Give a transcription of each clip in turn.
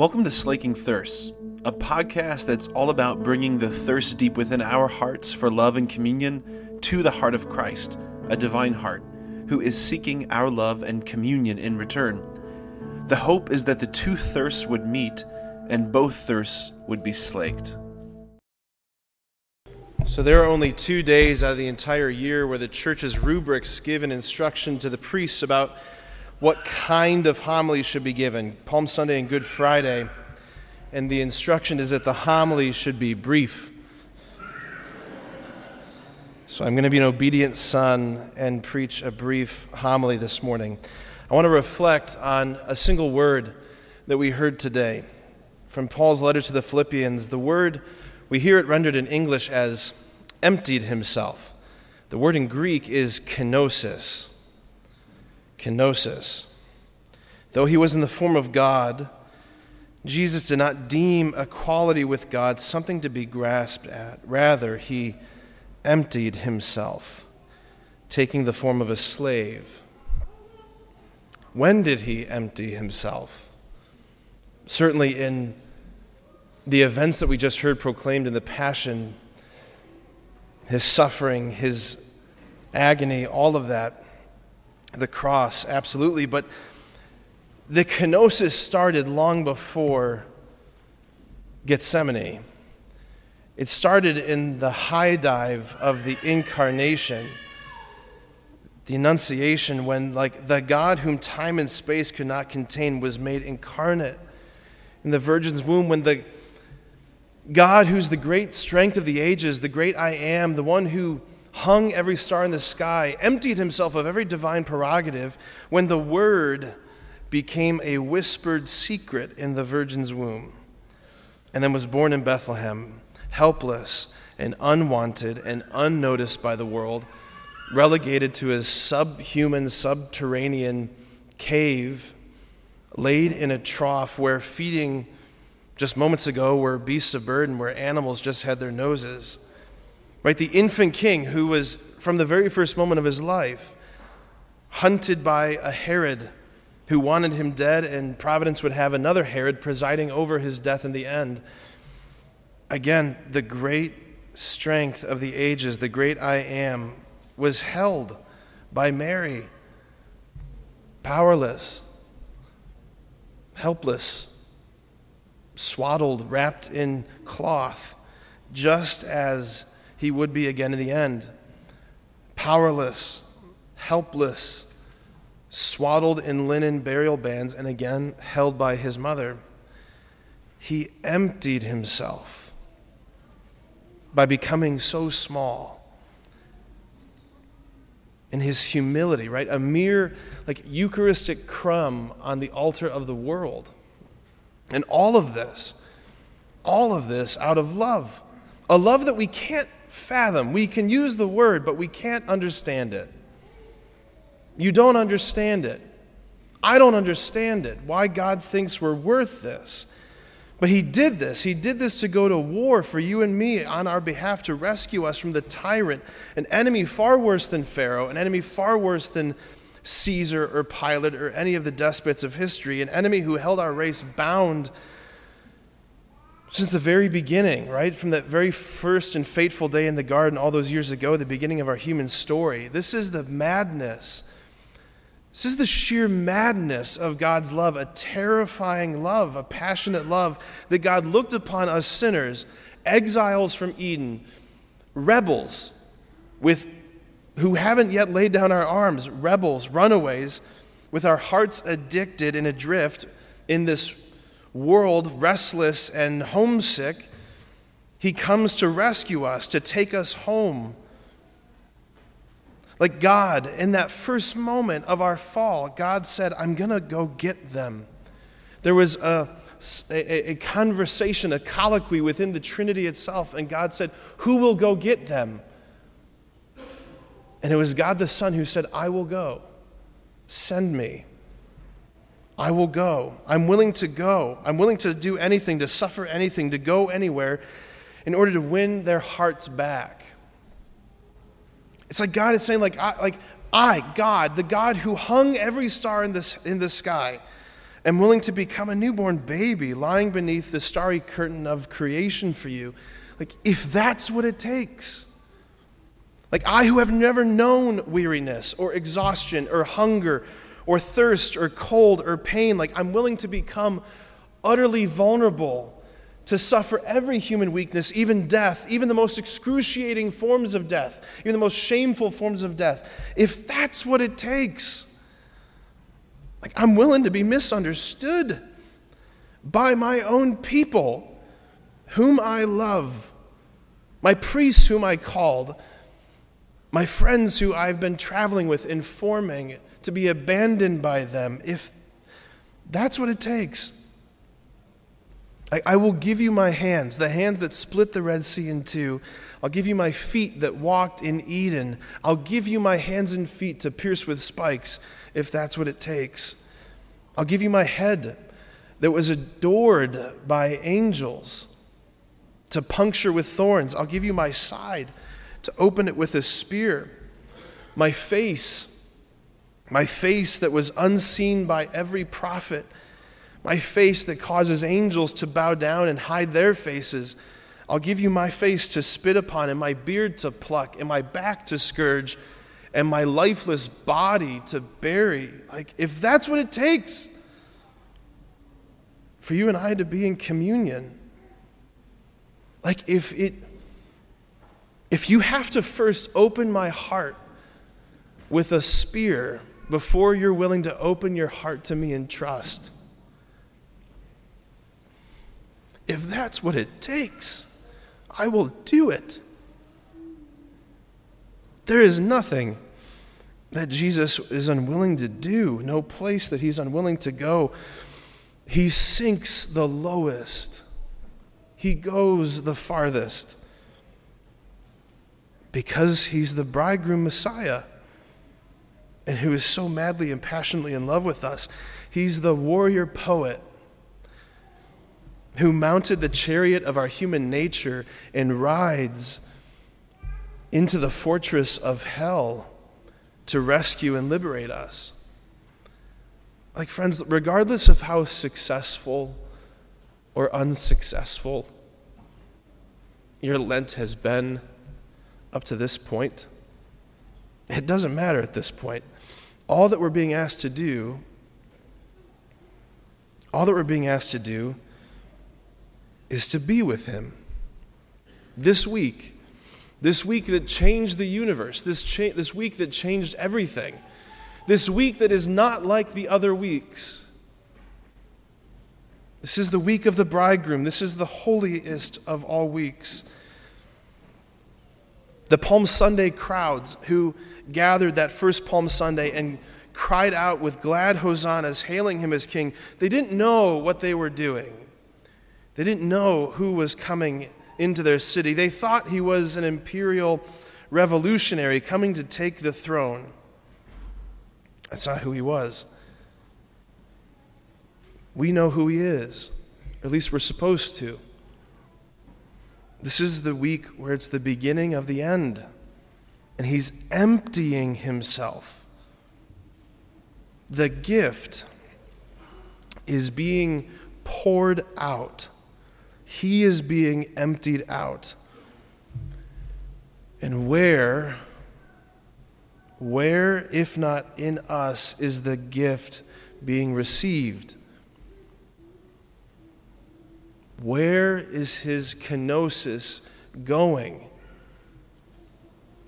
Welcome to Slaking Thirsts, a podcast that's all about bringing the thirst deep within our hearts for love and communion to the heart of Christ, a divine heart, who is seeking our love and communion in return. The hope is that the two thirsts would meet and both thirsts would be slaked. So, there are only two days out of the entire year where the church's rubrics give an instruction to the priests about what kind of homilies should be given Palm Sunday and Good Friday. And the instruction is that the homily should be brief. So I'm going to be an obedient son and preach a brief homily this morning. I want to reflect on a single word that we heard today from Paul's letter to the Philippians. The word, we hear it rendered in English as emptied himself. The word in Greek is kenosis kenosis. Though he was in the form of God, Jesus did not deem equality with God something to be grasped at. Rather, he emptied himself, taking the form of a slave. When did he empty himself? Certainly in the events that we just heard proclaimed in the Passion, his suffering, his agony, all of that the cross, absolutely. But the kenosis started long before Gethsemane. It started in the high dive of the incarnation, the annunciation, when, like, the God whom time and space could not contain was made incarnate in the virgin's womb, when the God who's the great strength of the ages, the great I am, the one who hung every star in the sky, emptied himself of every divine prerogative when the Word became a whispered secret in the Virgin's womb, and then was born in Bethlehem, helpless and unwanted and unnoticed by the world, relegated to his subhuman, subterranean cave, laid in a trough where feeding just moments ago were beasts of burden, where animals just had their noses Right? The infant king who was, from the very first moment of his life, hunted by a Herod who wanted him dead, and Providence would have another Herod presiding over his death in the end. Again, the great strength of the ages, the great I am, was held by Mary, powerless, helpless, swaddled, wrapped in cloth, just as he would be again in the end. Powerless, helpless, swaddled in linen burial bands, and again held by his mother. He emptied himself by becoming so small in his humility, right? A mere like Eucharistic crumb on the altar of the world. And all of this, all of this out of love. A love that we can't fathom. We can use the word, but we can't understand it. You don't understand it. I don't understand it, why God thinks we're worth this. But He did this. He did this to go to war for you and me on our behalf to rescue us from the tyrant, an enemy far worse than Pharaoh, an enemy far worse than Caesar or Pilate or any of the despots of history, an enemy who held our race bound since the very beginning, right? From that very first and fateful day in the garden all those years ago, the beginning of our human story. This is the madness. This is the sheer madness of God's love, a terrifying love, a passionate love that God looked upon us sinners, exiles from Eden, rebels with who haven't yet laid down our arms, rebels, runaways, with our hearts addicted and adrift in this world, restless and homesick, he comes to rescue us, to take us home. Like God, in that first moment of our fall, God said, I'm going to go get them. There was a, a, a, conversation, a colloquy within the Trinity itself, and God said, Who will go get them? And it was God the Son who said, I will go. Send me. I will go. I'm willing to go. I'm willing to do anything, to suffer anything, to go anywhere in order to win their hearts back. It's like God is saying, like, I, like, I, God, the God who hung every star in, this, in the sky, am willing to become a newborn baby lying beneath the starry curtain of creation for you. Like, if that's what it takes. Like, I who have never known weariness or exhaustion or hunger or thirst or cold or pain, like, I'm willing to become utterly vulnerable to suffer every human weakness, even death, even the most excruciating forms of death, even the most shameful forms of death. If that's what it takes, like, I'm willing to be misunderstood by my own people, whom I love, my priests whom I called, my friends who I've been traveling with, informing, to be abandoned by them. If that's what it takes, I, I will give you my hands, the hands that split the Red Sea in two. I'll give you my feet that walked in Eden. I'll give you my hands and feet to pierce with spikes if that's what it takes. I'll give you my head that was adored by angels to puncture with thorns. I'll give you my side to open it with a spear. My face, my face that was unseen by every prophet, my face that causes angels to bow down and hide their faces. I'll give you my face to spit upon, and my beard to pluck, and my back to scourge, and my lifeless body to bury. Like, if that's what it takes for you and I to be in communion, like, if it, if you have to first open my heart with a spear before you're willing to open your heart to me in trust, if that's what it takes, I will do it. There is nothing that Jesus is unwilling to do, no place that he's unwilling to go. He sinks the lowest, he goes the farthest because he's the bridegroom Messiah and who is so madly and passionately in love with us. He's the warrior poet who mounted the chariot of our human nature and rides into the fortress of hell to rescue and liberate us. Like, friends, regardless of how successful or unsuccessful your Lent has been up to this point, it doesn't matter at this point. All that we're being asked to do, all that we're being asked to do is to be with Him. This week, this week that changed the universe, this, cha- this week that changed everything, this week that is not like the other weeks. This is the week of the bridegroom. This is the holiest of all weeks. The Palm Sunday crowds who gathered that first Palm Sunday and cried out with glad hosannas, hailing him as king, they didn't know what they were doing. They didn't know who was coming into their city. They thought he was an imperial revolutionary coming to take the throne. That's not who he was. We know who he is, at least we're supposed to. This is the week where it's the beginning of the end, and he's emptying himself. The gift is being poured out he is being emptied out. And where, where, if not in us, is the gift being received? Where is his kenosis going?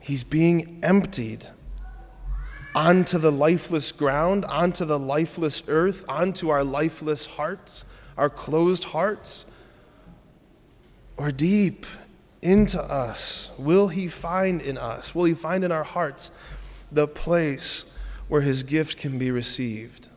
He's being emptied onto the lifeless ground, onto the lifeless earth, onto our lifeless hearts, our closed hearts or deep into us? Will He find in us, will He find in our hearts the place where His gift can be received?